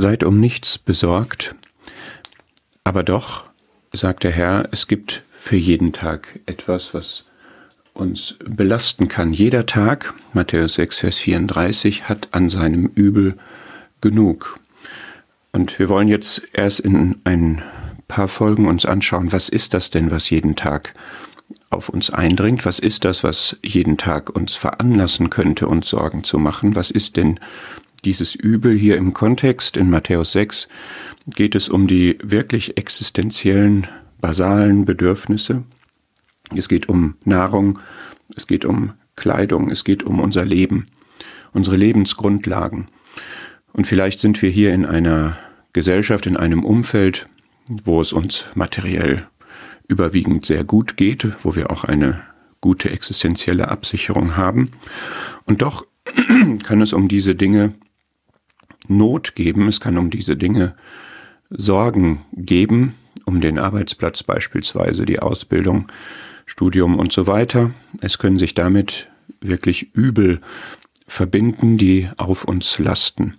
Seid um nichts besorgt, aber doch, sagt der Herr, es gibt für jeden Tag etwas, was uns belasten kann. Jeder Tag, Matthäus 6, Vers 34, hat an seinem Übel genug. Und wir wollen jetzt erst in ein paar Folgen uns anschauen, was ist das denn, was jeden Tag auf uns eindringt? Was ist das, was jeden Tag uns veranlassen könnte, uns Sorgen zu machen? Was ist denn dieses Übel hier im Kontext? In Matthäus 6 geht es um die wirklich existenziellen, basalen Bedürfnisse. Es geht um Nahrung, es geht um Kleidung, es geht um unser Leben, unsere Lebensgrundlagen. Und vielleicht sind wir hier in einer Gesellschaft, in einem Umfeld, wo es uns materiell überwiegend sehr gut geht, wo wir auch eine gute existenzielle Absicherung haben. Und doch kann es um diese Dinge Not geben, es kann um diese Dinge Sorgen geben, um den Arbeitsplatz beispielsweise, die Ausbildung, Studium und so weiter. Es können sich damit wirklich Übel verbinden, die auf uns lasten.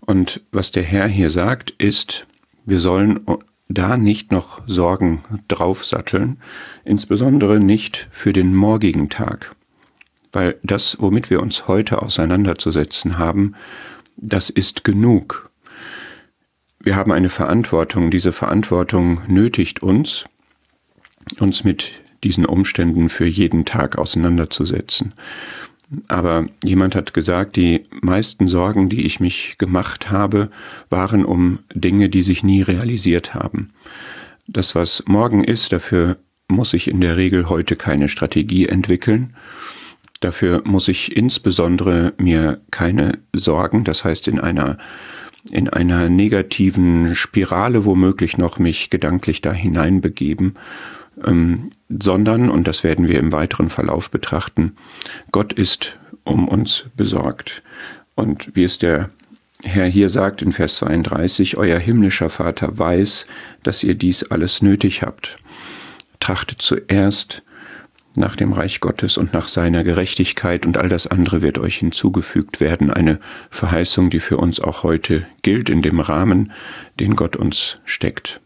Und was der Herr hier sagt, ist, wir sollen da nicht noch Sorgen draufsatteln, insbesondere nicht für den morgigen Tag. Weil das, womit wir uns heute auseinanderzusetzen haben, das ist genug. Wir haben eine Verantwortung, diese Verantwortung nötigt uns, uns mit diesen Umständen für jeden Tag auseinanderzusetzen. Aber jemand hat gesagt, die meisten Sorgen, die ich mich gemacht habe, waren um Dinge, die sich nie realisiert haben. Das, was morgen ist, dafür muss ich in der Regel heute keine Strategie entwickeln. Dafür muss ich insbesondere mir keine Sorgen, das heißt in einer in einer negativen Spirale womöglich noch mich gedanklich da hineinbegeben ähm, sondern, und das werden wir im weiteren Verlauf betrachten, Gott ist um uns besorgt. Und wie es der Herr hier sagt in Vers 32, Euer himmlischer Vater weiß, dass ihr dies alles nötig habt. Trachtet zuerst nach dem Reich Gottes und nach seiner Gerechtigkeit und all das andere wird euch hinzugefügt werden. Eine Verheißung, die für uns auch heute gilt in dem Rahmen, den Gott uns steckt.